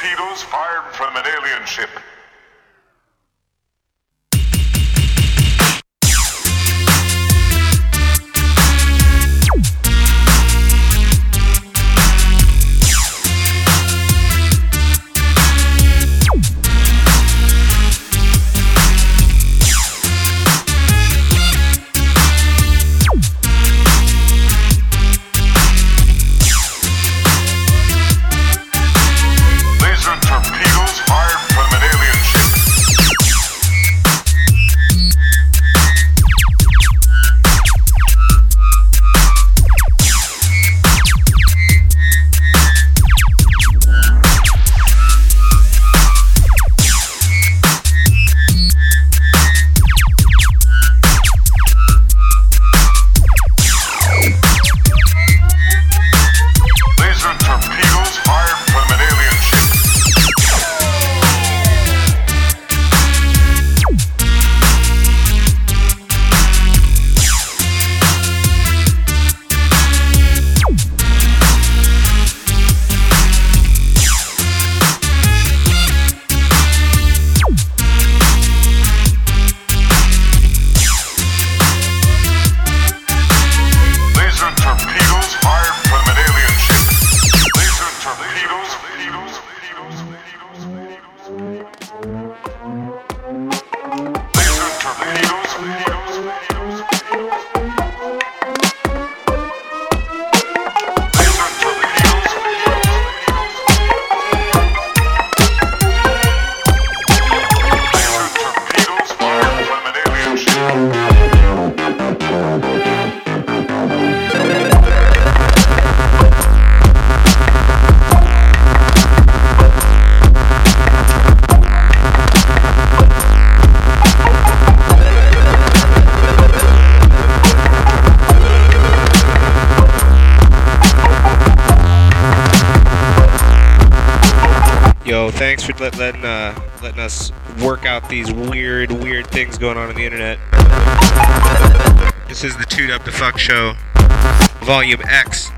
torpedoes fired from an alien ship. Going on in the internet. This is the Toot Up the Fuck Show, Volume X.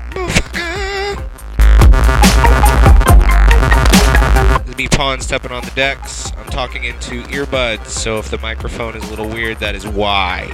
Me pawn stepping on the decks. I'm talking into earbuds, so if the microphone is a little weird, that is why.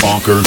Bonkers.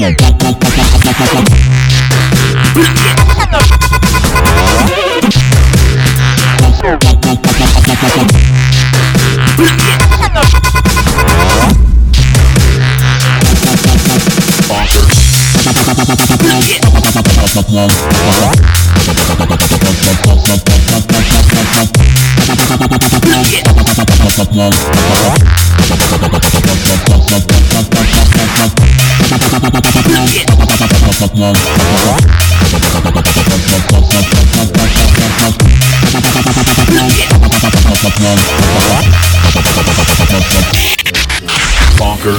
Bonk. Bonker.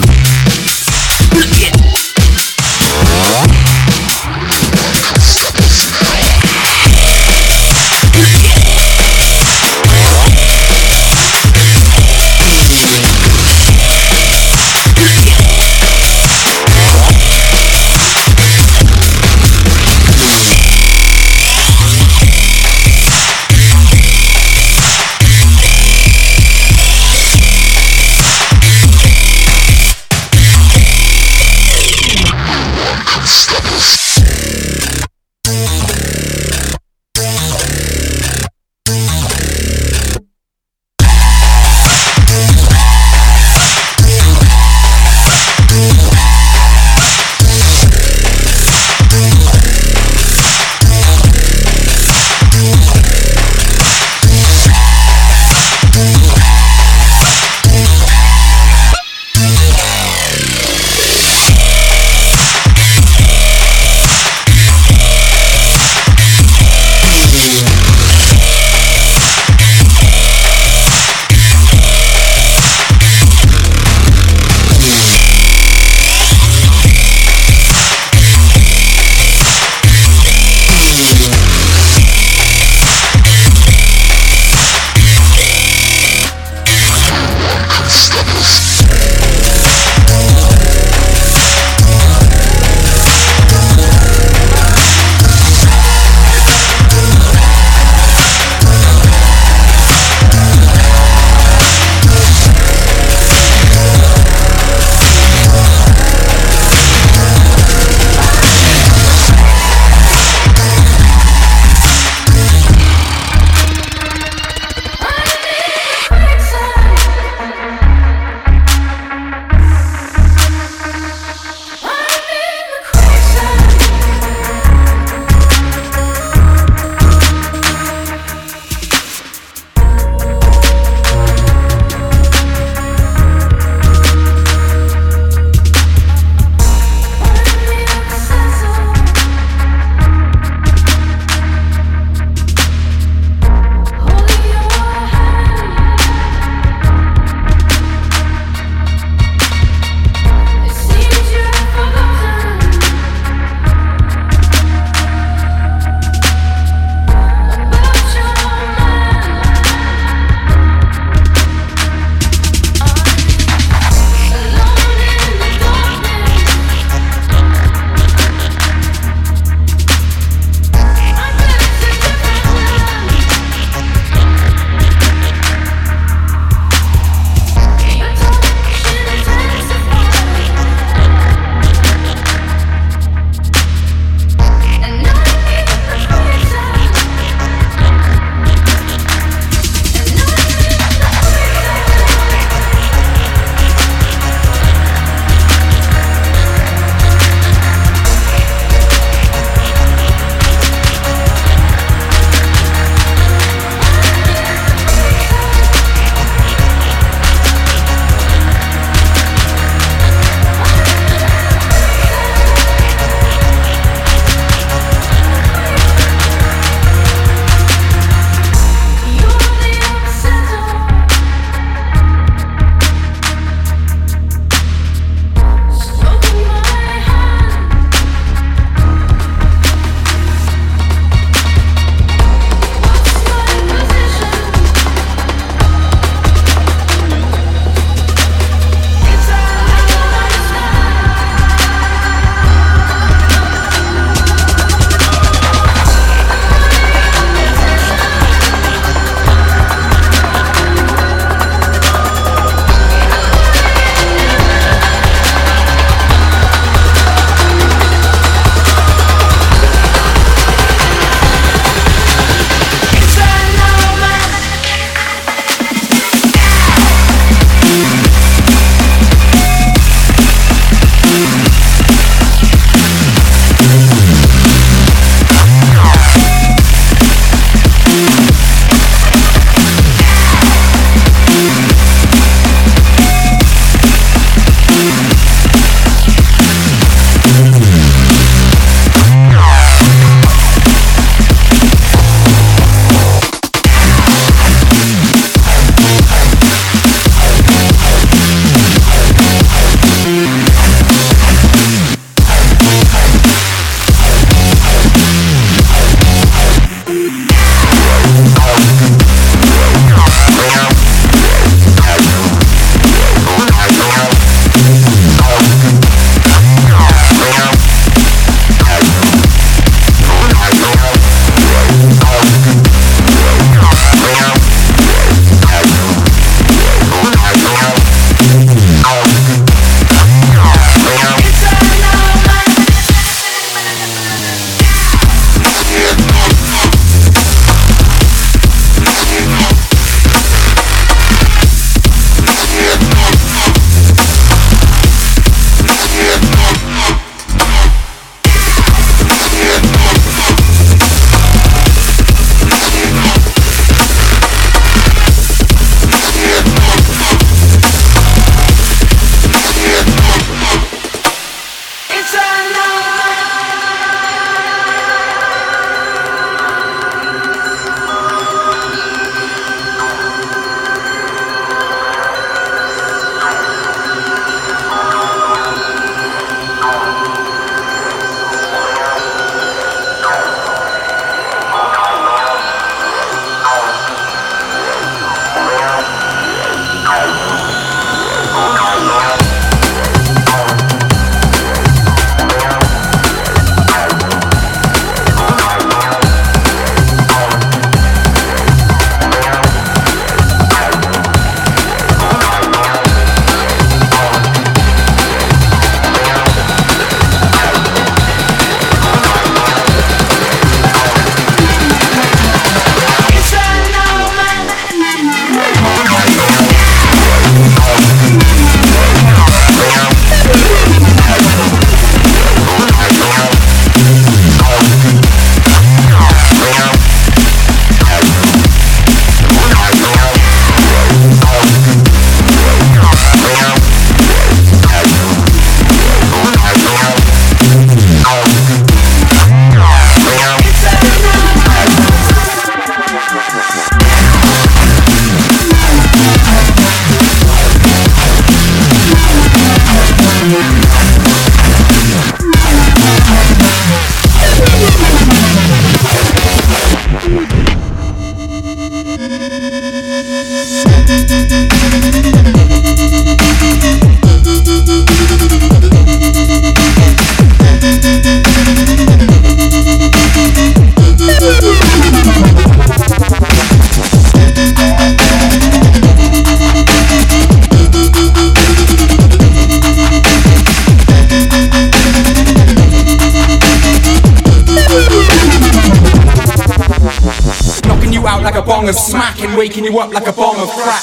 Waking you up like a bomb of crack.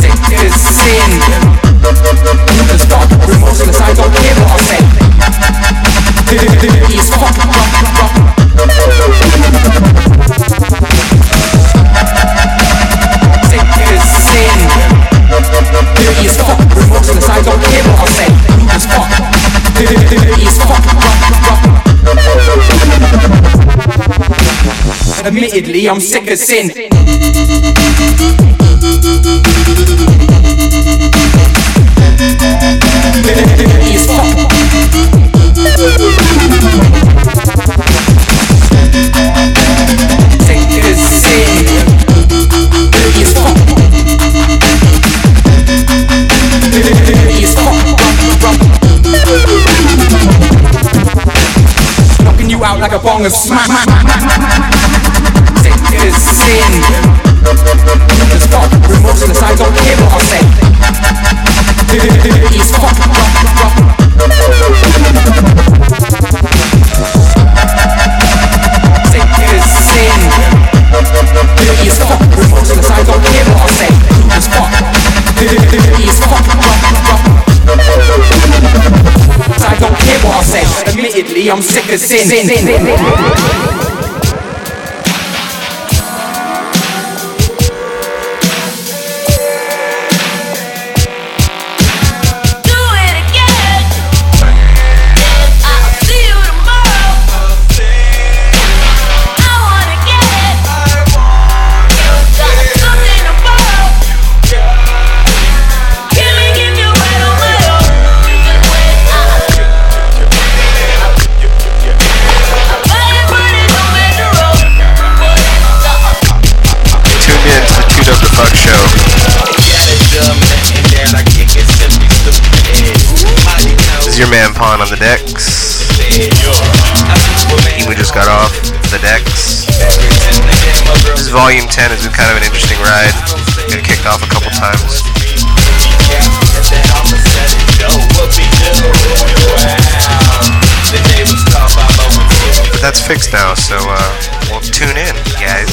Sick as sin. As fuck. Knocking you out like a bong of smack. Sin. Don't care what I sin. Don't care what I say. As fuck. Dirty as fuck. I don't care what I say. Admittedly, I'm sick as sin. Do Ten has been kind of an interesting ride. Got kicked off a couple times. But that's fixed now, so uh, we'll tune in, guys.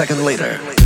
Second later.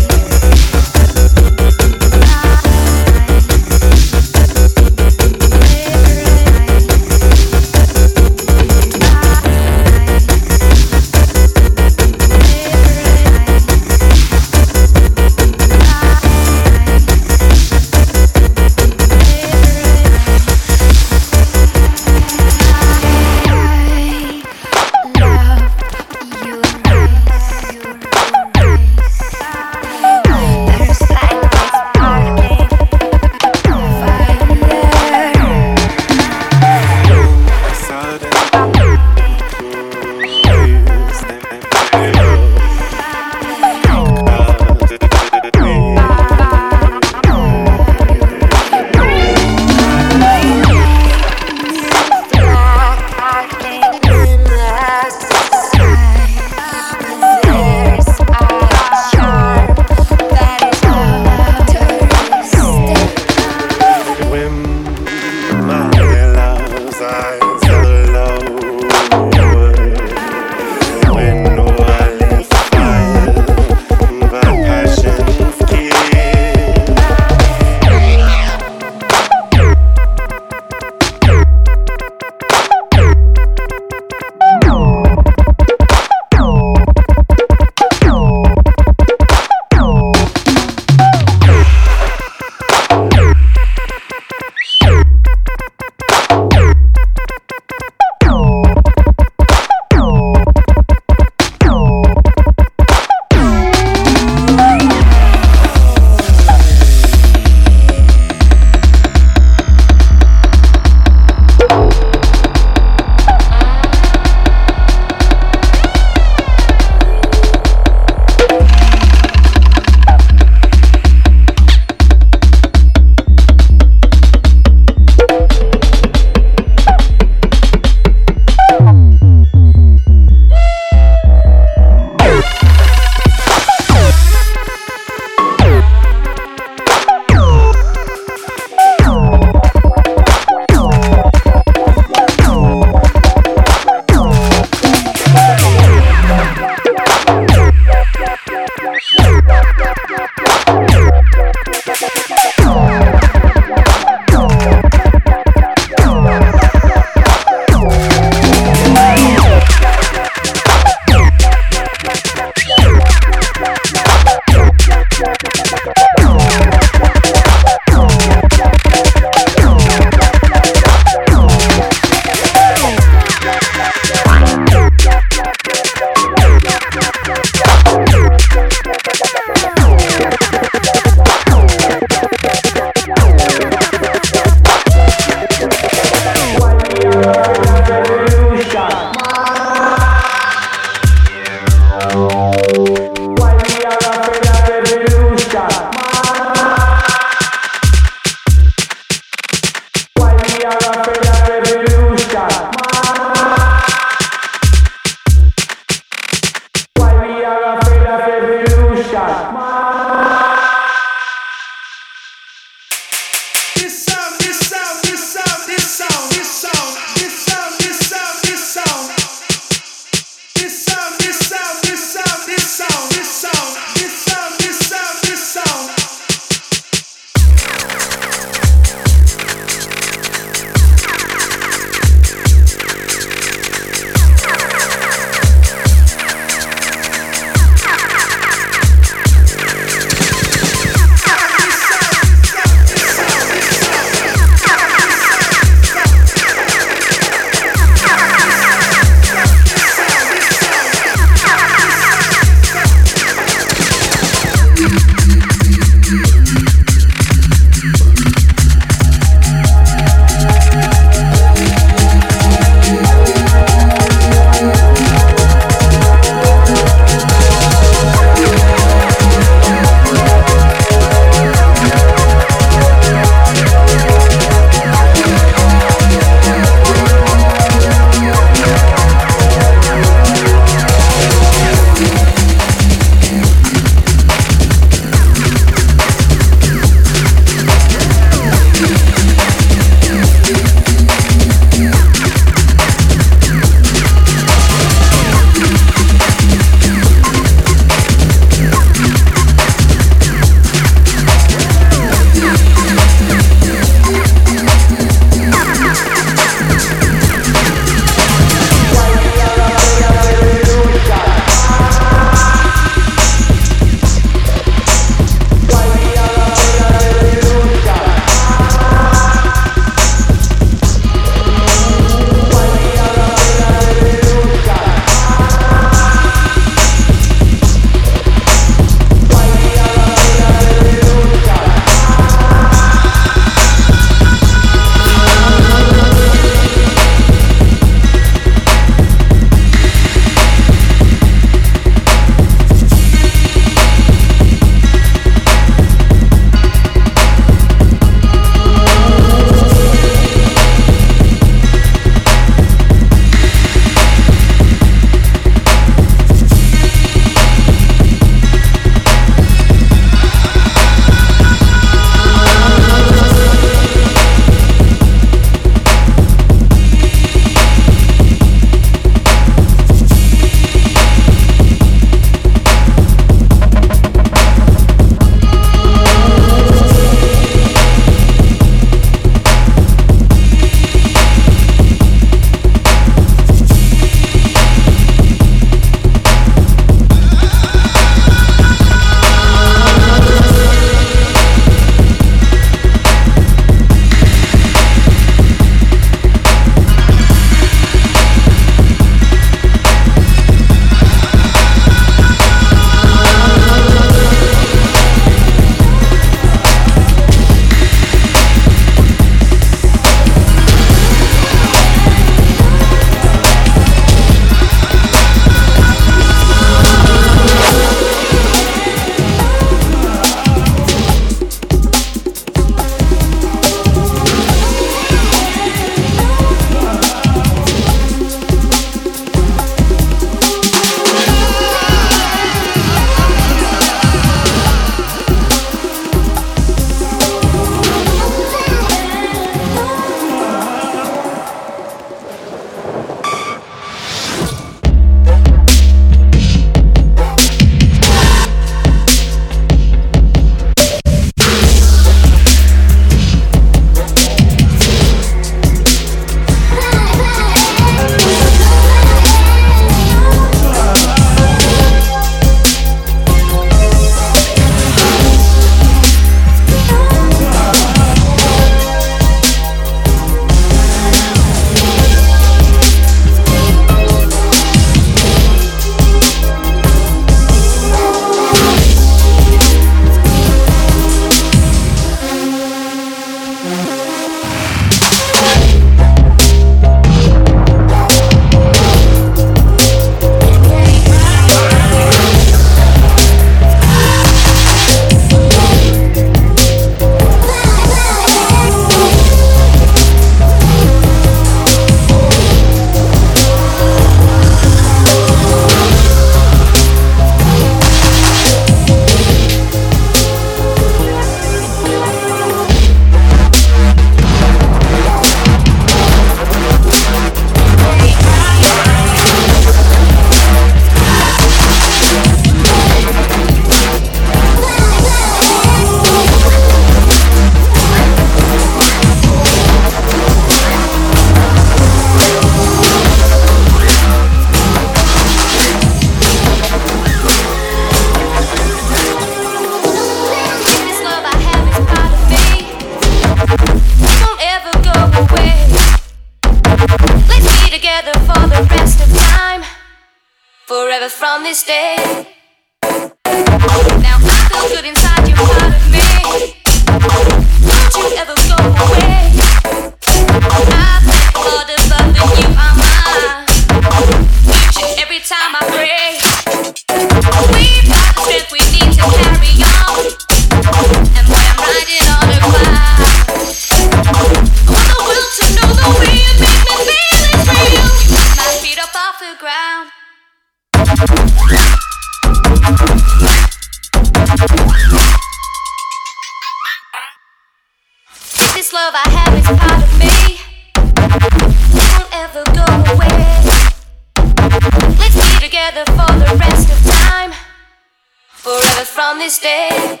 This day.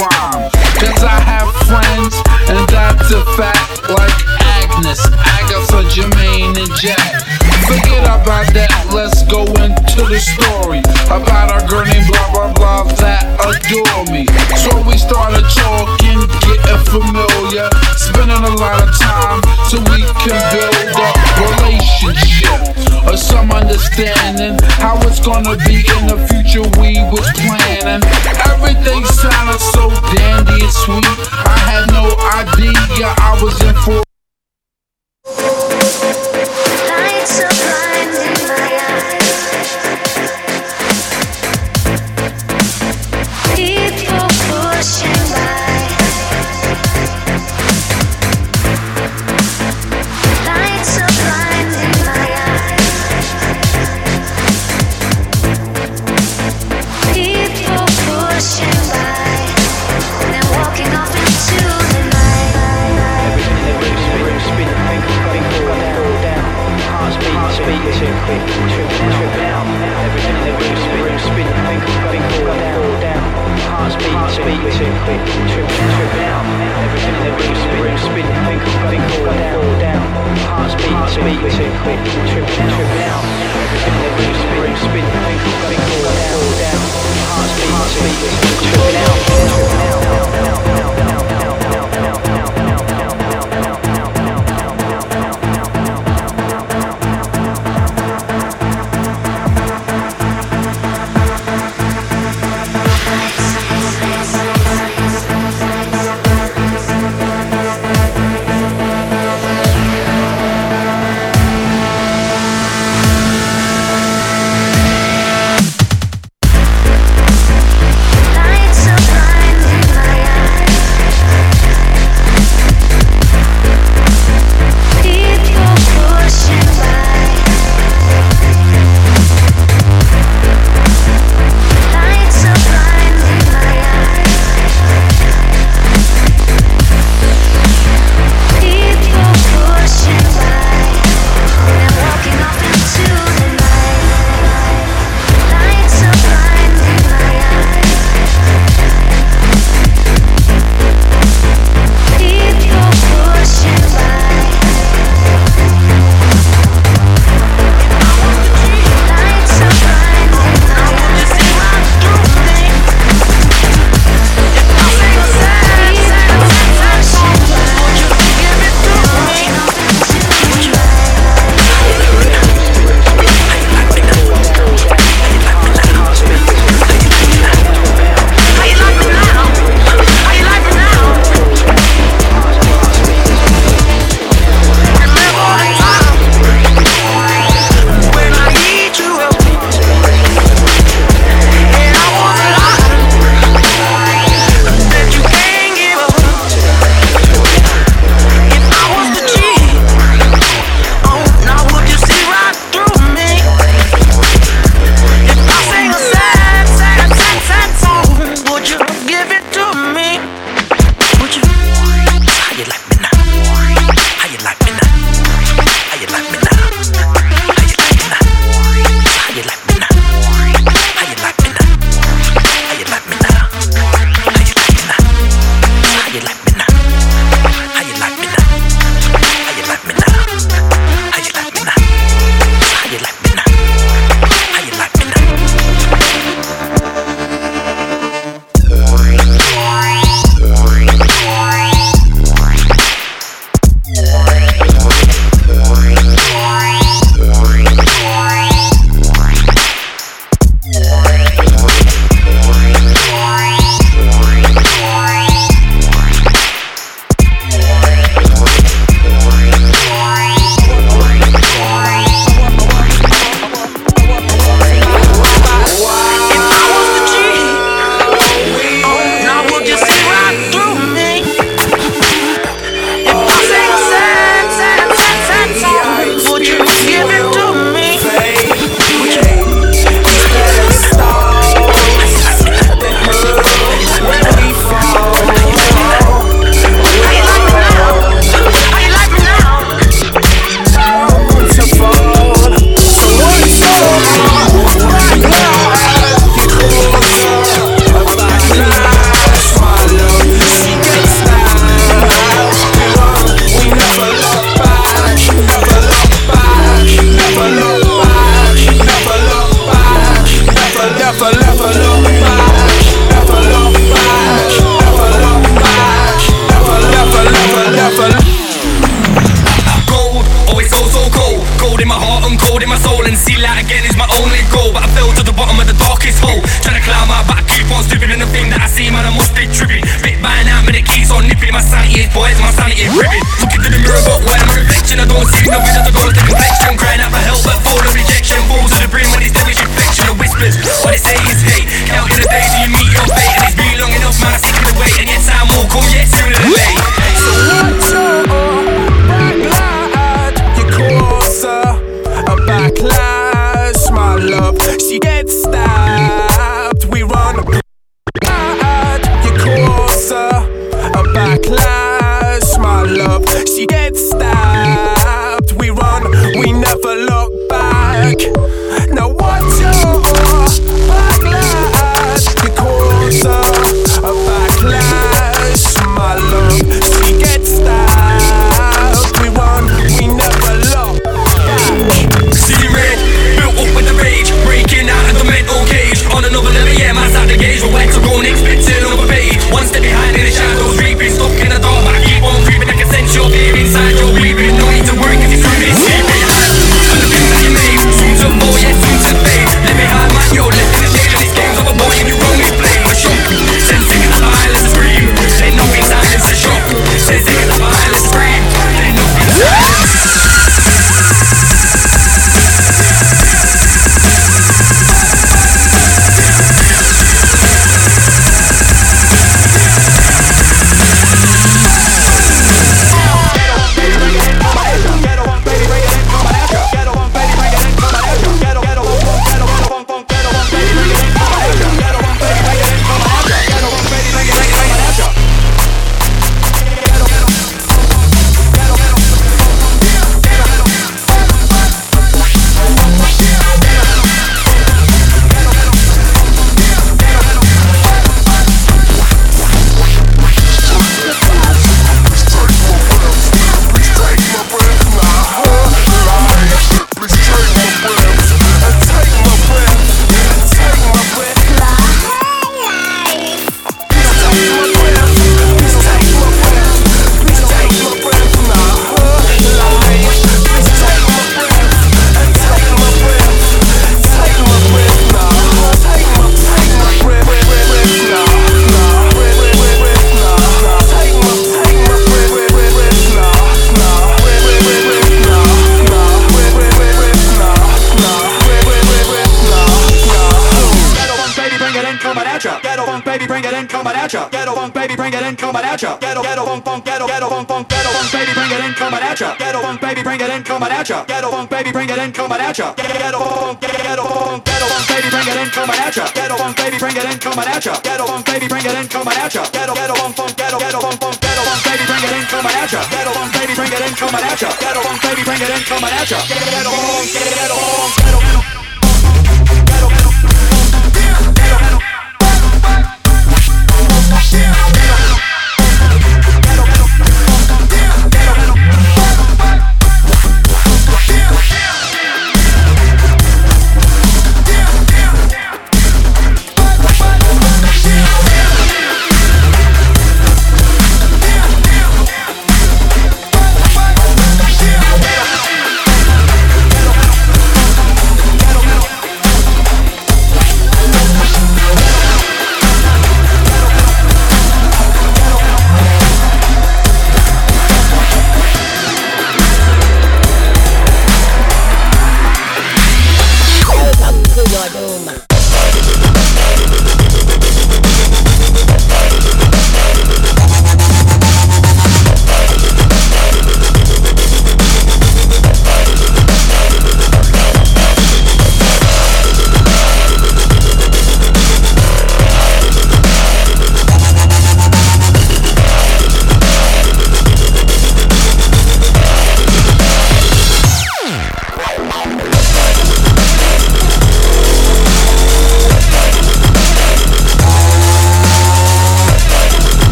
crime. Cause I have friends, and that's a fact. Like Agnes, Agatha, Jermaine, and Jack. Forget about that, let's go into the story. About a girl named blah blah blah that adore me.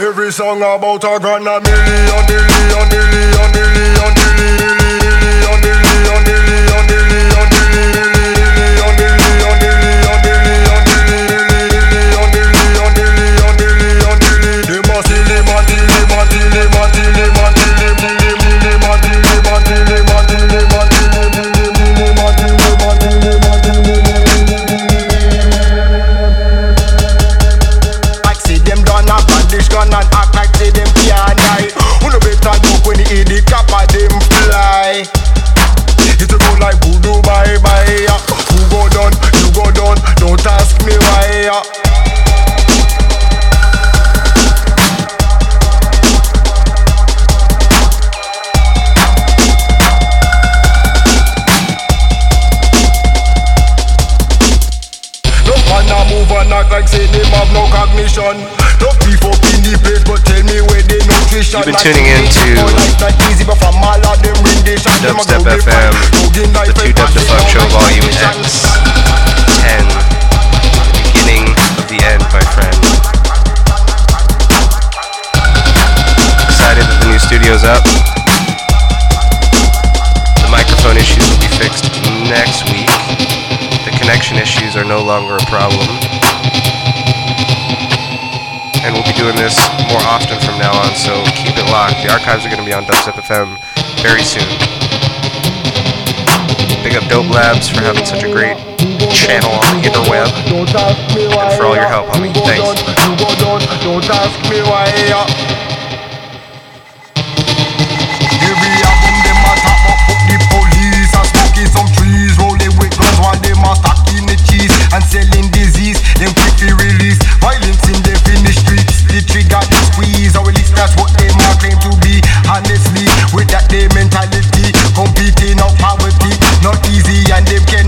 Every song about a grand a million, million. be on Dubstep FM very soon. Big up Dope Labs for having such a great channel on the interweb and for all your help, homie. Thanks. and selling disease. Them release violence in dip can